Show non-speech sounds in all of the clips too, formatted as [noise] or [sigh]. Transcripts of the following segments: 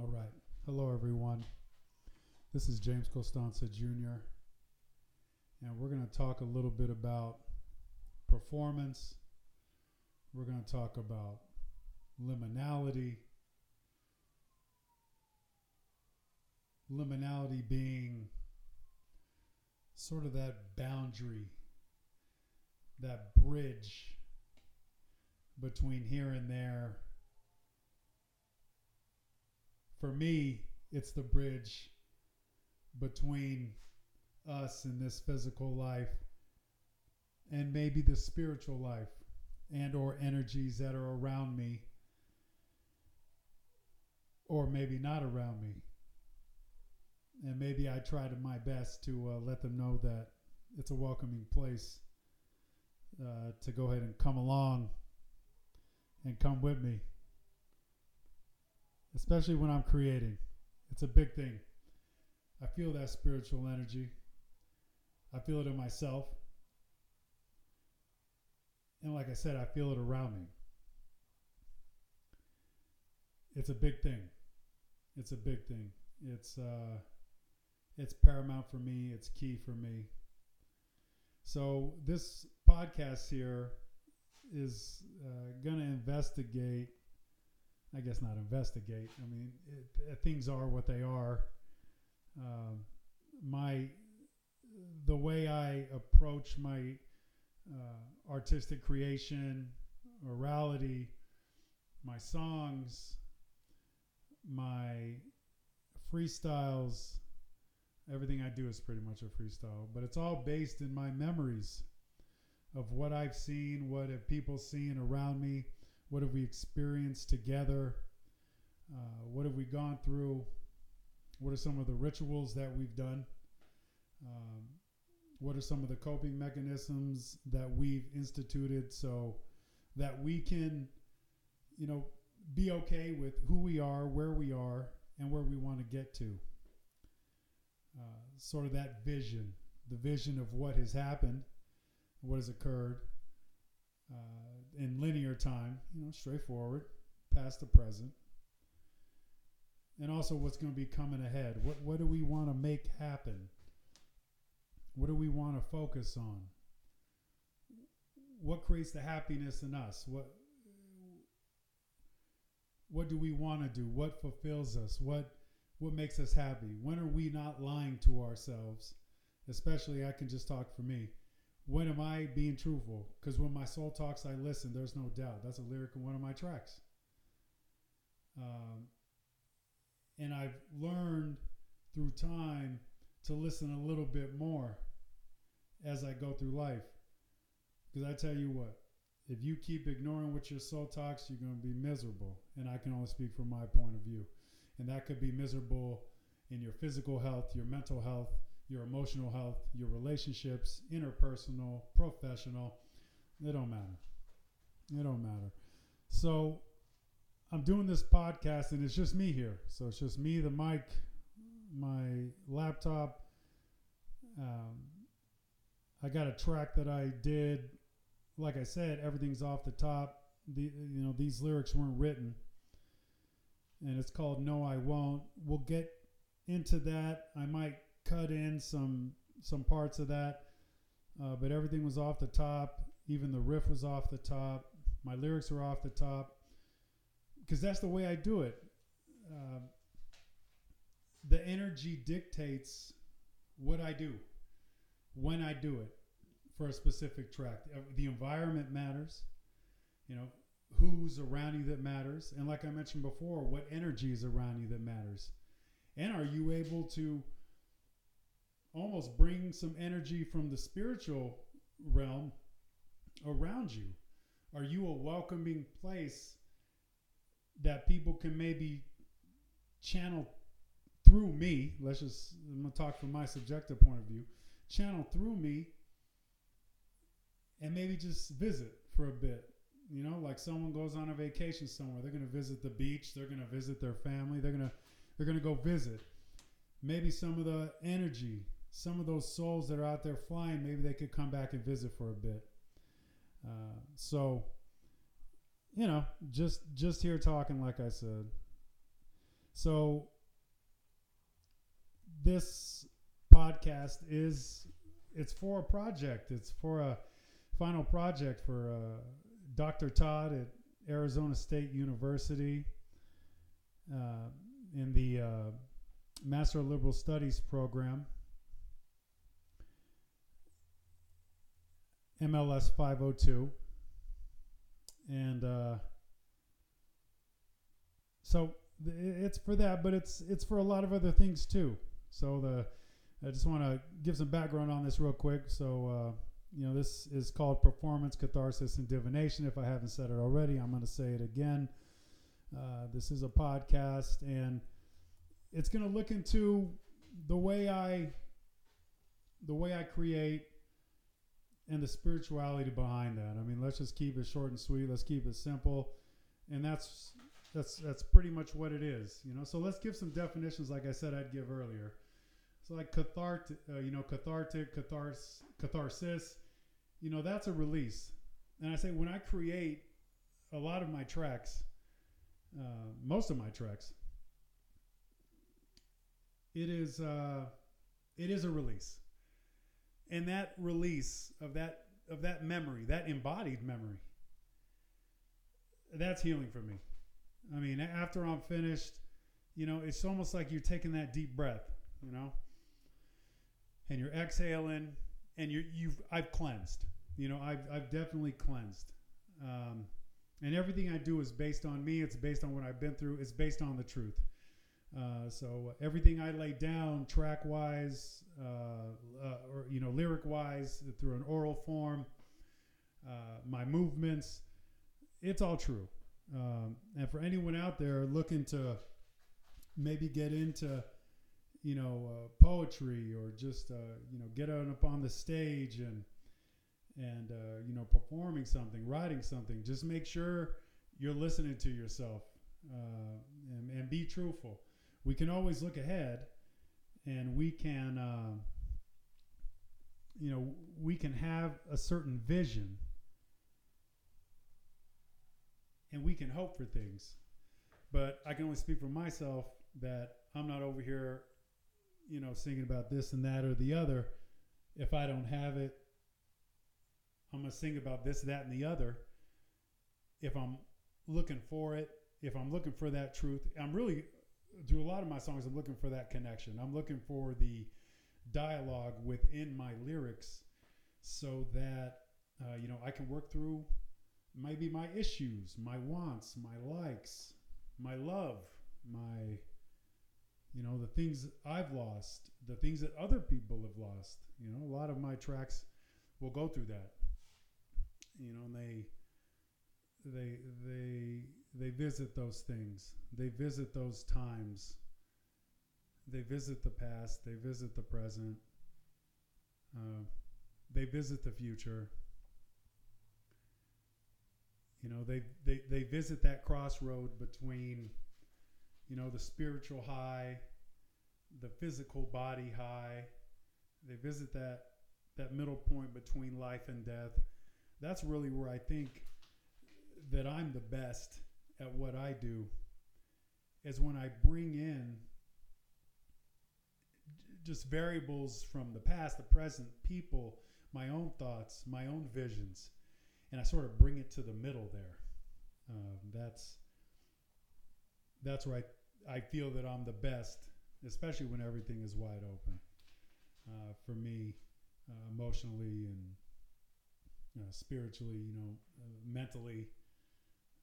All right. Hello, everyone. This is James Costanza Jr., and we're going to talk a little bit about performance. We're going to talk about liminality. Liminality being sort of that boundary, that bridge between here and there. For me, it's the bridge between us in this physical life and maybe the spiritual life and or energies that are around me or maybe not around me. And maybe i try to my best to uh, let them know that it's a welcoming place uh, to go ahead and come along and come with me especially when i'm creating it's a big thing i feel that spiritual energy i feel it in myself and like I said, I feel it around me. It's a big thing. It's a big thing. It's uh, it's paramount for me. It's key for me. So this podcast here is uh, going to investigate. I guess not investigate. I mean, it, it, things are what they are. Um, my the way I approach my uh, artistic creation, orality, my songs, my freestyles. Everything I do is pretty much a freestyle, but it's all based in my memories of what I've seen, what have people seen around me, what have we experienced together, uh, what have we gone through, what are some of the rituals that we've done. Um, what are some of the coping mechanisms that we've instituted so that we can you know be okay with who we are where we are and where we want to get to? Uh, sort of that vision the vision of what has happened what has occurred uh, in linear time you know straightforward past to present and also what's going to be coming ahead what, what do we want to make happen what do we want to focus on? What creates the happiness in us? What what do we want to do? What fulfills us? What what makes us happy? When are we not lying to ourselves? Especially I can just talk for me. When am I being truthful? Because when my soul talks, I listen. There's no doubt. That's a lyric in one of my tracks. Um, and I've learned through time to listen a little bit more as I go through life. Because I tell you what, if you keep ignoring what your soul talks, you're going to be miserable. And I can only speak from my point of view. And that could be miserable in your physical health, your mental health, your emotional health, your relationships, interpersonal, professional. They don't matter. They don't matter. So I'm doing this podcast and it's just me here. So it's just me, the mic, my laptop, um, I got a track that I did. Like I said, everything's off the top. The you know these lyrics weren't written, and it's called "No, I Won't." We'll get into that. I might cut in some some parts of that, uh, but everything was off the top. Even the riff was off the top. My lyrics were off the top because that's the way I do it. Uh, the energy dictates what I do when I do it for a specific track. The environment matters, you know, who's around you that matters. And like I mentioned before, what energy is around you that matters. And are you able to almost bring some energy from the spiritual realm around you? Are you a welcoming place that people can maybe channel through me? Let's just, I'm going to talk from my subjective point of view channel through me and maybe just visit for a bit. You know, like someone goes on a vacation somewhere, they're going to visit the beach, they're going to visit their family, they're going to they're going to go visit. Maybe some of the energy, some of those souls that are out there flying, maybe they could come back and visit for a bit. Uh, so, you know, just just here talking, like I said. so this podcast is it's for a project. It's for a final project for uh, Dr. Todd at Arizona State University uh, in the uh, Master of Liberal Studies program. MLS 502. And uh, so it's for that, but it's it's for a lot of other things too. So the I just want to give some background on this real quick. So uh, you know, this is called performance, catharsis, and divination. If I haven't said it already, I'm going to say it again. Uh, this is a podcast, and it's going to look into the way I, the way I create, and the spirituality behind that. I mean, let's just keep it short and sweet. Let's keep it simple, and that's that's that's pretty much what it is. You know. So let's give some definitions, like I said, I'd give earlier. So like cathartic, uh, you know, cathartic, cathars, catharsis, you know, that's a release. And I say when I create a lot of my tracks, uh, most of my tracks, it is uh, it is a release, and that release of that of that memory, that embodied memory, that's healing for me. I mean, after I'm finished, you know, it's almost like you're taking that deep breath, you know, and you're exhaling, and you you've I've cleansed. You know, I've I've definitely cleansed. Um, and everything I do is based on me. It's based on what I've been through. It's based on the truth. Uh, so everything I lay down, track wise, uh, uh, or you know, lyric wise, through an oral form, uh, my movements, it's all true. Um, and for anyone out there looking to maybe get into, you know, uh, poetry or just you know get up on the stage and and you know performing something, writing something, just make sure you're listening to yourself and, and be truthful we can always look ahead and we can uh, you know we can have a certain vision. And we can hope for things. But i can only speak for myself that i'm not over here you know singing about this and that or the other. If i don't have it i'm going to sing about this that and the other. If i'm looking for it if i'm looking for that truth i'm really through a lot of my songs, I'm looking for that connection. I'm looking for the dialogue within my lyrics so that uh, you know I can work through maybe my issues, my wants, my likes, my love, my you know the things I've lost, the things that other people have lost. You know, a lot of my tracks will go through that. You know, and they they they they visit those things. They visit those times. They visit the past. They visit the present. Uh, they visit the future. You know, they, they, they visit that crossroad between, you know, the spiritual high, the physical body high. They visit that that middle point between life and death. That's really where I think that I'm the best at what I do is when I bring in just variables from the past, the present, people, my own thoughts, my own visions, and I sort of bring it to the middle there. Um, that's that's where I, I feel that I'm the best, especially when everything is wide open. Uh, for me, uh, emotionally and uh, spiritually, you know, uh, mentally,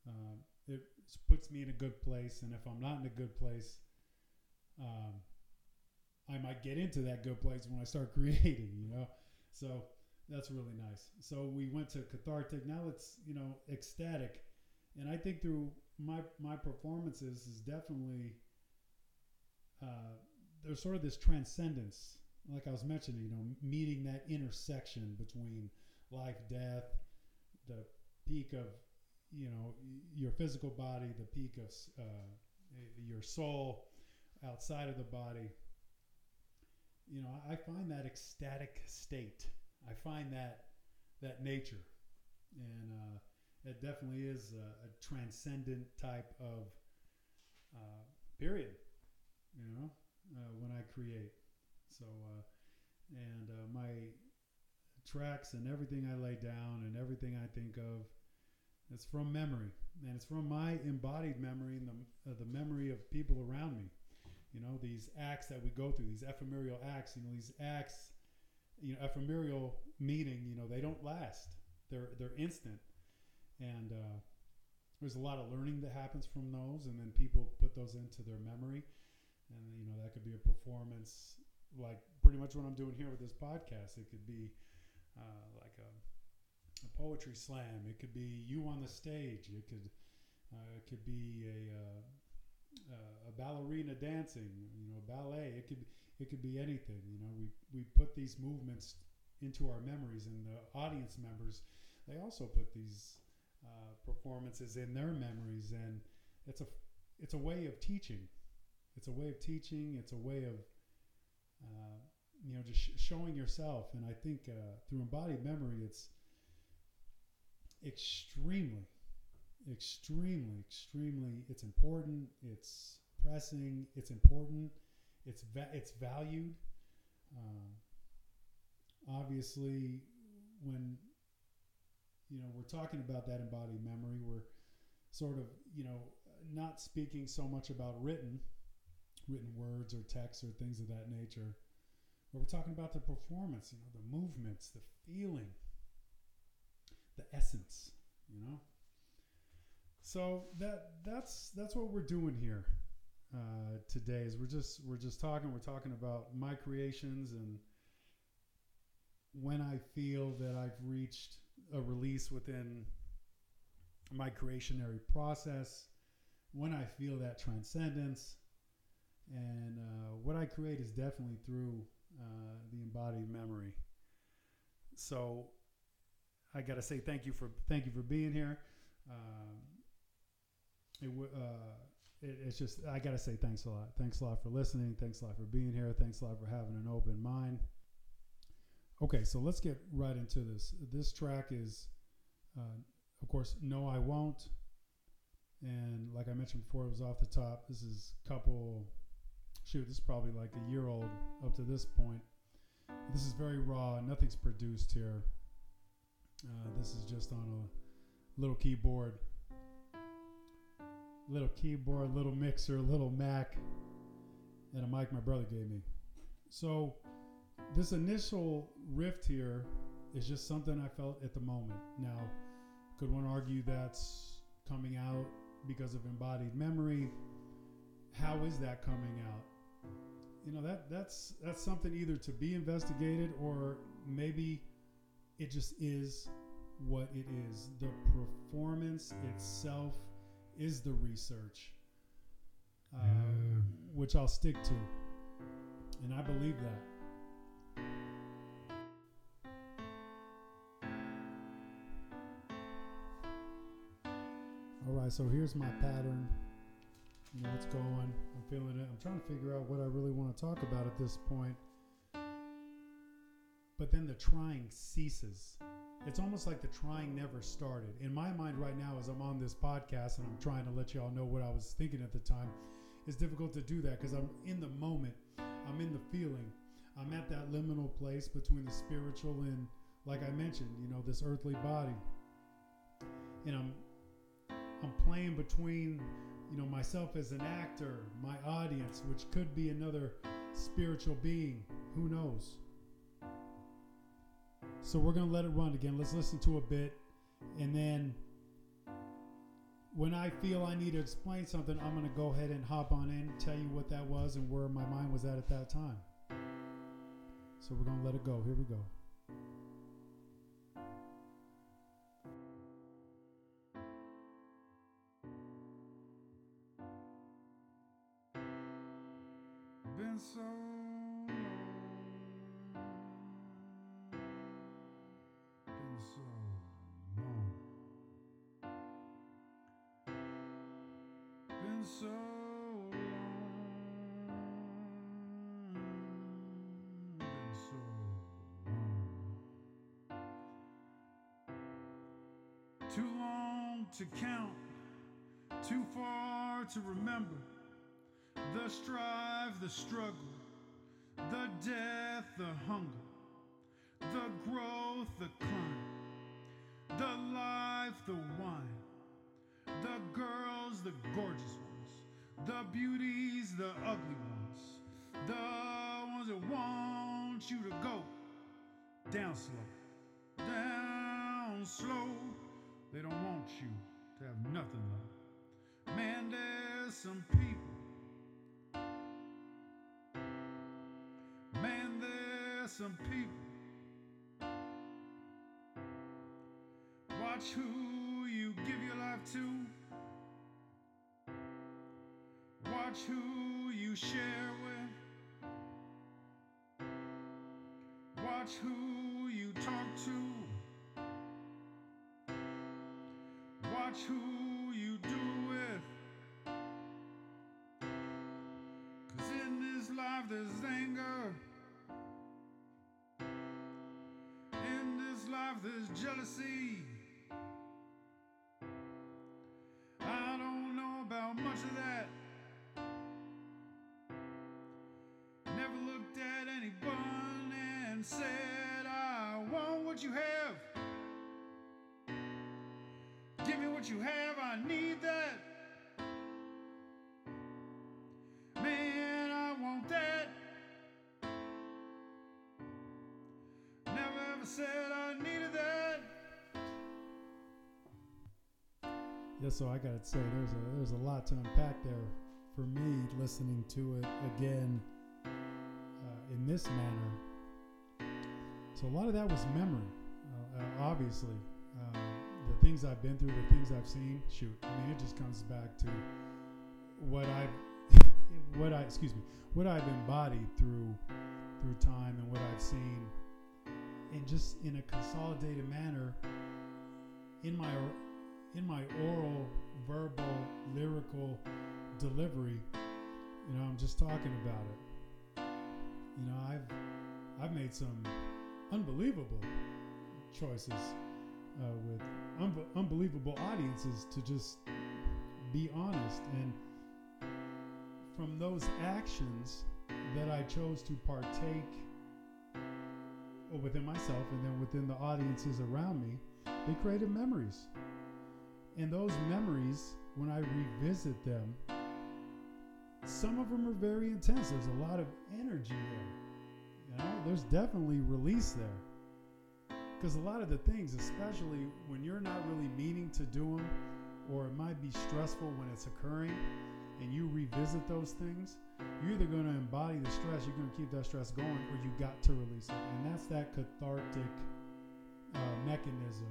um, it puts me in a good place. And if I'm not in a good place, um, I might get into that good place when I start [laughs] creating, you know? So that's really nice. So we went to cathartic. Now it's, you know, ecstatic. And I think through my, my performances is definitely, uh, there's sort of this transcendence, like I was mentioning, you know, meeting that intersection between life, death, the peak of you know your physical body, the peak of uh, your soul outside of the body. You know, I find that ecstatic state. I find that that nature, and uh, it definitely is a, a transcendent type of uh, period. You know, uh, when I create. So, uh, and uh, my tracks and everything I lay down and everything I think of, it's from memory, and it's from my embodied memory and the uh, the memory of people around me. You know, these acts that we go through, these ephemeral acts. You know, these acts, you know, ephemeral meaning. You know, they don't last. They're they're instant, and uh, there's a lot of learning that happens from those, and then people put those into their memory, and you know that could be a performance like pretty much what I'm doing here with this podcast. It could be uh, like a, a, poetry slam. It could be you on the stage. It could uh, it could be a, uh, a ballerina dancing. You know, ballet. It could it could be anything. You know, we we put these movements into our memories, and the audience members they also put these uh, performances in their memories, and it's a it's a way of teaching. It's a way of teaching. It's a way of uh, you know, just sh- showing yourself. And I think uh, through embodied memory, it's extremely, extremely, extremely. It's important. It's pressing. It's important. It's va- it's valued. Uh, obviously, when you know we're talking about that embodied memory, we're sort of you know not speaking so much about written written words or texts or things of that nature. But we're talking about the performance, you know, the movements, the feeling, the essence, you know. So that that's that's what we're doing here uh, today. Is we're just we're just talking. We're talking about my creations and when I feel that I've reached a release within my creationary process, when I feel that transcendence, and uh, what I create is definitely through uh, the embodied memory. So I got to say thank you for thank you for being here. Um, it, uh, it, it's just I got to say thanks a lot. Thanks a lot for listening. Thanks a lot for being here. Thanks a lot for having an open mind. Okay, so let's get right into this. This track is, uh, of course, No I Won't. And like I mentioned before, it was off the top. This is couple shoot, this is probably like a year old up to this point. This is very raw. Nothing's produced here. Uh, this is just on a little keyboard, little keyboard, little mixer, little Mac, and a mic my brother gave me. So this initial riff here is just something I felt at the moment. Now, could one argue that's coming out because of embodied memory? How is that coming out? you know that that's that's something either to be investigated or maybe it just is what it is. The performance itself is the research, uh, yeah. which I'll stick to, and I believe that. All right, so here's my pattern. You know what's going I'm feeling it. I'm trying to figure out what I really want to talk about at this point. But then the trying ceases. It's almost like the trying never started. In my mind right now, as I'm on this podcast and I'm trying to let you all know what I was thinking at the time, it's difficult to do that because I'm in the moment. I'm in the feeling. I'm at that liminal place between the spiritual and, like I mentioned, you know, this earthly body. And I'm I'm playing between you know, myself as an actor, my audience, which could be another spiritual being. Who knows? So we're going to let it run again. Let's listen to a bit. And then when I feel I need to explain something, I'm going to go ahead and hop on in, tell you what that was and where my mind was at at that time. So we're going to let it go. Here we go. To remember the strive, the struggle, the death, the hunger, the growth, the climb, the life, the wine, the girls, the gorgeous ones, the beauties, the ugly ones, the ones that want you to go down slow, down slow. They don't want you to have nothing left. Man, there's some people. Man, there's some people. Watch who you give your life to. Watch who you share with. Watch who you talk to. Watch who Cause in this life there's anger. In this life there's jealousy. I don't know about much of that. Never looked at anyone and said, I want what you have. Give me what you have, I need that. Yeah, so I gotta say, there's a there's a lot to unpack there for me listening to it again uh, in this manner. So a lot of that was memory, uh, uh, obviously. Uh, the things I've been through, the things I've seen. Shoot, I mean, it just comes back to what I've, [laughs] what I, excuse me, what I've embodied through through time and what I've seen, and just in a consolidated manner in my in my oral, verbal, lyrical delivery, you know, I'm just talking about it. You know, I've I've made some unbelievable choices uh, with unbe- unbelievable audiences to just be honest, and from those actions that I chose to partake uh, within myself and then within the audiences around me, they created memories. And those memories, when I revisit them, some of them are very intense. There's a lot of energy there. You know, there's definitely release there. Because a lot of the things, especially when you're not really meaning to do them, or it might be stressful when it's occurring, and you revisit those things, you're either going to embody the stress, you're going to keep that stress going, or you got to release it. And that's that cathartic uh, mechanism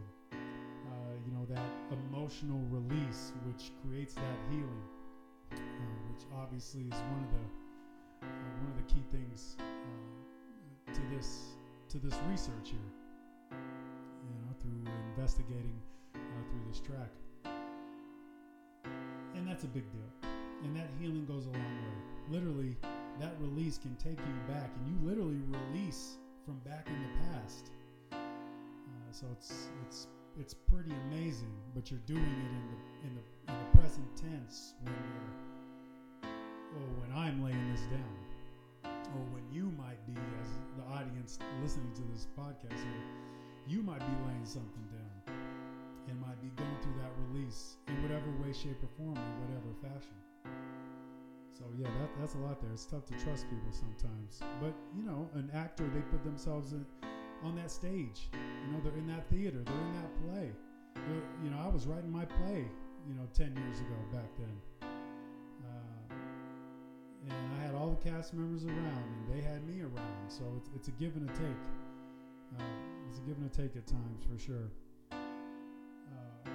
that emotional release which creates that healing uh, which obviously is one of the uh, one of the key things uh, to this to this research here you know through investigating uh, through this track. And that's a big deal. And that healing goes a long way. Literally that release can take you back and you literally release from back in the past. Uh, so it's it's it's pretty amazing, but you're doing it in the in the in the present tense when you're or when I'm laying this down, or when you might be as the audience listening to this podcast here, you might be laying something down and might be going through that release in whatever way, shape, or form, in whatever fashion. So yeah, that, that's a lot there. It's tough to trust people sometimes, but you know, an actor they put themselves in on that stage. You know, they're in that theater, they're in that play. They're, you know, I was writing my play, you know, 10 years ago back then. Uh, and I had all the cast members around, and they had me around. So it's, it's a give and a take. Uh, it's a give and a take at times, for sure. Uh,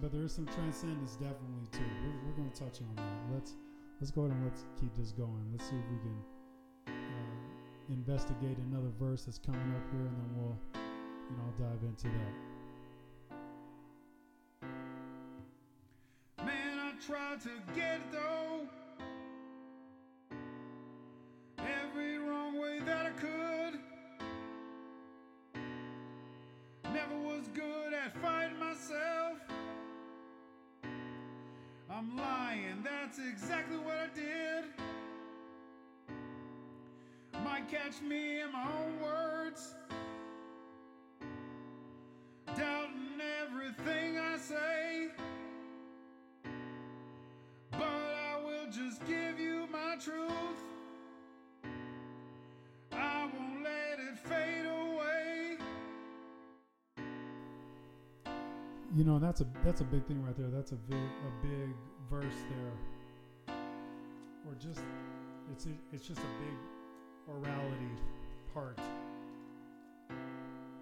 but there is some transcendence definitely too. We're, we're going to touch on that. Let's let's go ahead and let's keep this going. Let's see if we can uh, investigate another verse that's coming up here, and then we'll, you know, dive into that. Man, I tried to get it though. Every wrong way that I could. Never was good at fighting myself. I'm lying, that's exactly what I did. Might catch me in my own words. You know, that's a that's a big thing right there. That's a big a big verse there. Or just it's it's just a big orality part.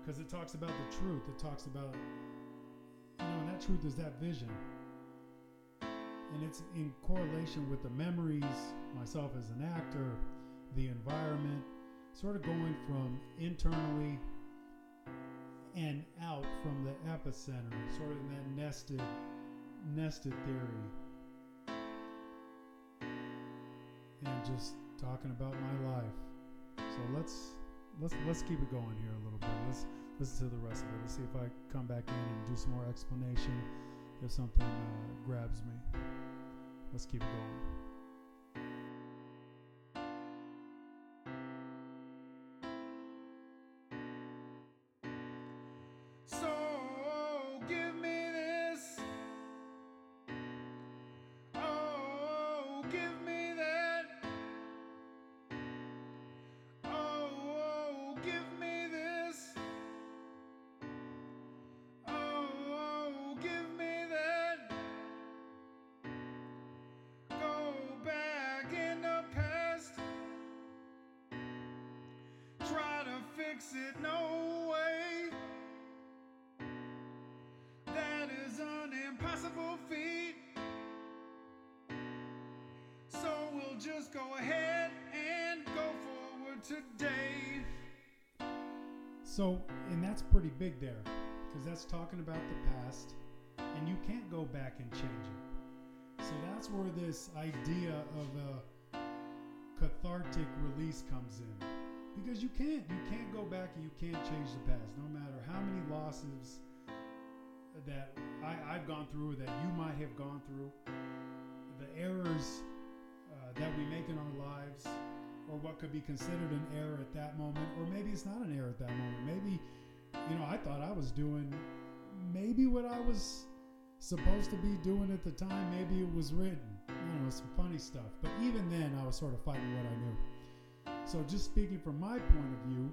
Cuz it talks about the truth. It talks about you know, and that truth is that vision. And it's in correlation with the memories, myself as an actor, the environment, sort of going from internally and out from the epicenter, sort of in that nested, nested theory, and just talking about my life. So let's let's let's keep it going here a little bit. Let's listen to the rest of it. Let's see if I come back in and do some more explanation. If something uh, grabs me, let's keep it going. Fix it, no way. That is an impossible feat. So we'll just go ahead and go forward today. So, and that's pretty big there, because that's talking about the past, and you can't go back and change it. So that's where this idea of a cathartic release comes in, because you can't, you can't go back and you can't change the past, no matter how many losses that I, I've gone through, or that you might have gone through, the errors uh, that we make in our lives, or what could be considered an error at that moment, or maybe it's not an error at that moment. Maybe, you know, I thought I was doing maybe what I was supposed to be doing at the time. Maybe it was written, you know, some funny stuff. But even then, I was sort of fighting what I knew. So, just speaking from my point of view,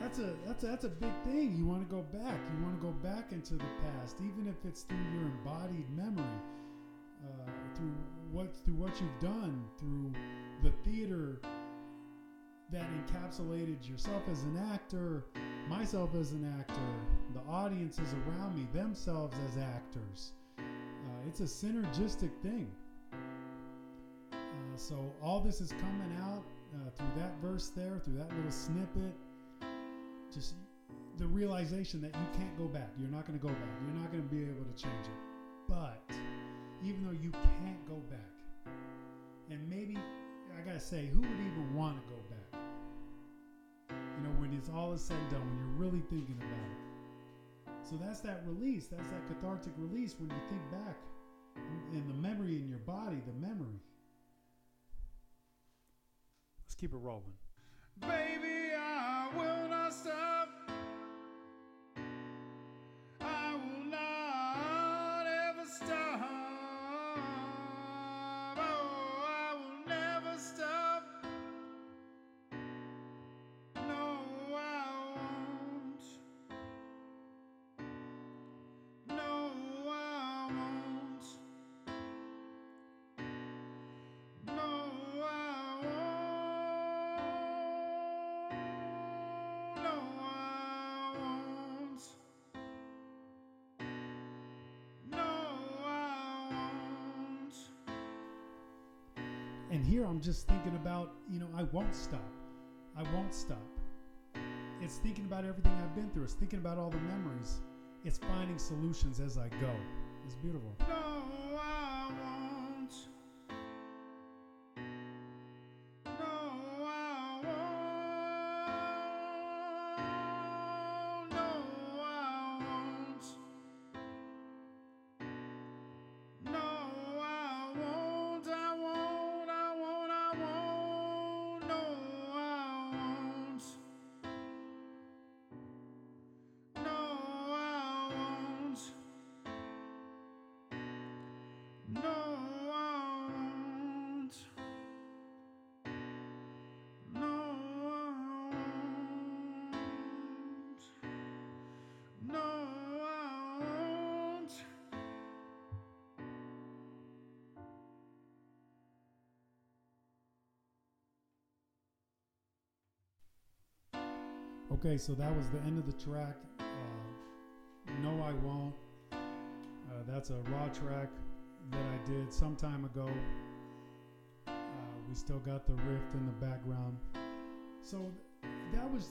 that's a that's a, that's a big thing. You want to go back. You want to go back into the past, even if it's through your embodied memory, uh, through what through what you've done, through the theater that encapsulated yourself as an actor, myself as an actor, the audiences around me, themselves as actors. Uh, it's a synergistic thing. So all this is coming out uh, through that verse there, through that little snippet. Just the realization that you can't go back. You're not going to go back. You're not going to be able to change it. But even though you can't go back, and maybe I gotta say, who would even want to go back? You know, when it's all is said and done, when you're really thinking about it. So that's that release. That's that cathartic release when you think back, and the memory in your body, the memory. Keep it rolling. Baby, I will not stop. And here I'm just thinking about, you know, I won't stop. I won't stop. It's thinking about everything I've been through. It's thinking about all the memories. It's finding solutions as I go. It's beautiful. No, Okay, so that was the end of the track. Uh, no, I won't. Uh, that's a raw track that I did some time ago. Uh, we still got the riff in the background. So that was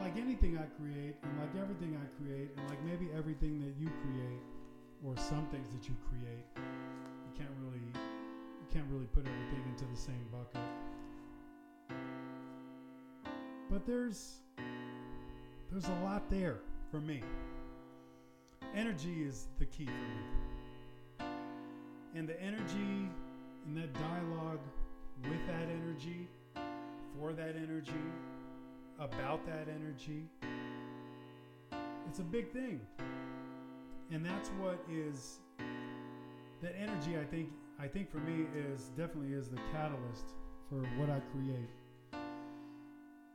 like anything I create, and like everything I create, and like maybe everything that you create, or some things that you create. You can't really, you can't really put everything into the same bucket. But there's there's a lot there for me. Energy is the key for me. And the energy and that dialogue with that energy, for that energy, about that energy, it's a big thing. And that's what is that energy I think I think for me is definitely is the catalyst for what I create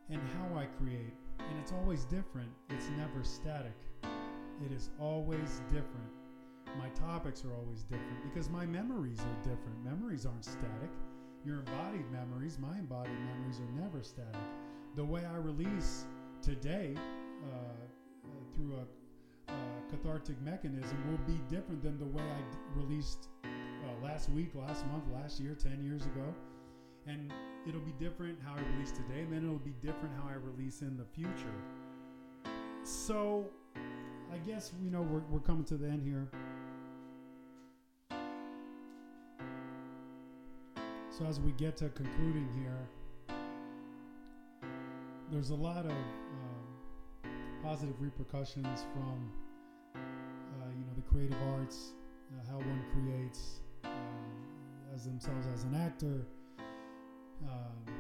and how I create. And it's always different. It's never static. It is always different. My topics are always different because my memories are different. Memories aren't static. Your embodied memories, my embodied memories, are never static. The way I release today uh, uh, through a, a cathartic mechanism will be different than the way I d- released uh, last week, last month, last year, 10 years ago. And it'll be different how I release today, and then it'll be different how I release in the future. So, I guess you know we're, we're coming to the end here. So as we get to concluding here, there's a lot of um, positive repercussions from uh, you know the creative arts, uh, how one creates um, as themselves as an actor, um,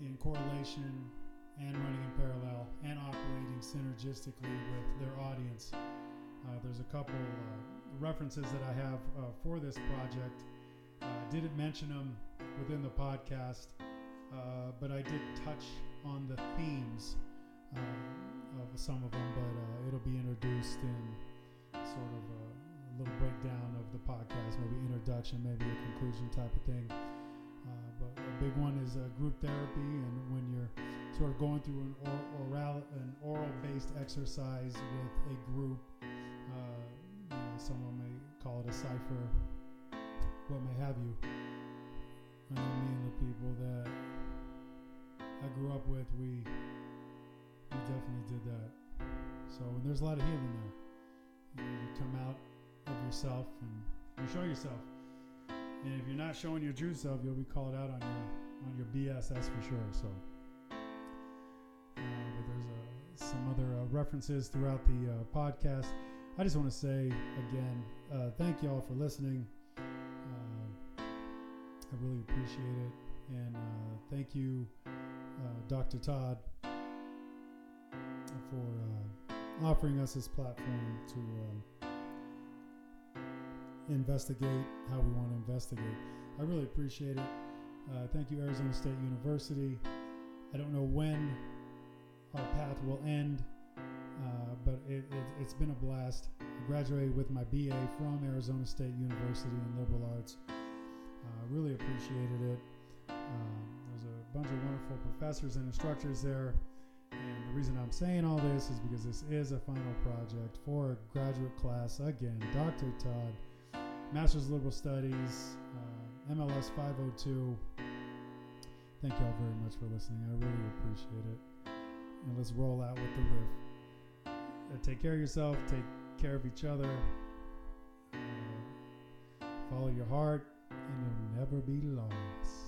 in correlation and running in parallel and operating synergistically with their audience. Uh, there's a couple uh, references that I have uh, for this project. Uh, didn't mention them within the podcast, uh, but I did touch on the themes uh, of some of them, but uh, it'll be introduced in sort of a little breakdown of the podcast, maybe introduction, maybe a conclusion type of thing. Big one is uh, group therapy, and when you're sort of going through an or- oral an oral based exercise with a group, uh, you know, someone may call it a cipher, what may have you. I know me and the people that I grew up with, we we definitely did that. So and there's a lot of healing there. You, know, you come out of yourself and you show yourself. And if you're not showing your true self, you'll be called out on your on your BS. That's for sure. So, uh, but there's uh, some other uh, references throughout the uh, podcast. I just want to say again, uh, thank y'all for listening. Uh, I really appreciate it, and thank you, Dr. Todd, for offering us this platform to. Investigate how we want to investigate. I really appreciate it. Uh, thank you, Arizona State University. I don't know when our path will end, uh, but it, it, it's been a blast. I graduated with my BA from Arizona State University in liberal arts. Uh, really appreciated it. Um, there's a bunch of wonderful professors and instructors there. And the reason I'm saying all this is because this is a final project for a graduate class. Again, Dr. Todd, Master's of Liberal Studies, uh, MLS 502. Thank y'all very much for listening. I really appreciate it. And let's roll out with the riff. Uh, take care of yourself, take care of each other, uh, follow your heart, and you'll never be lost.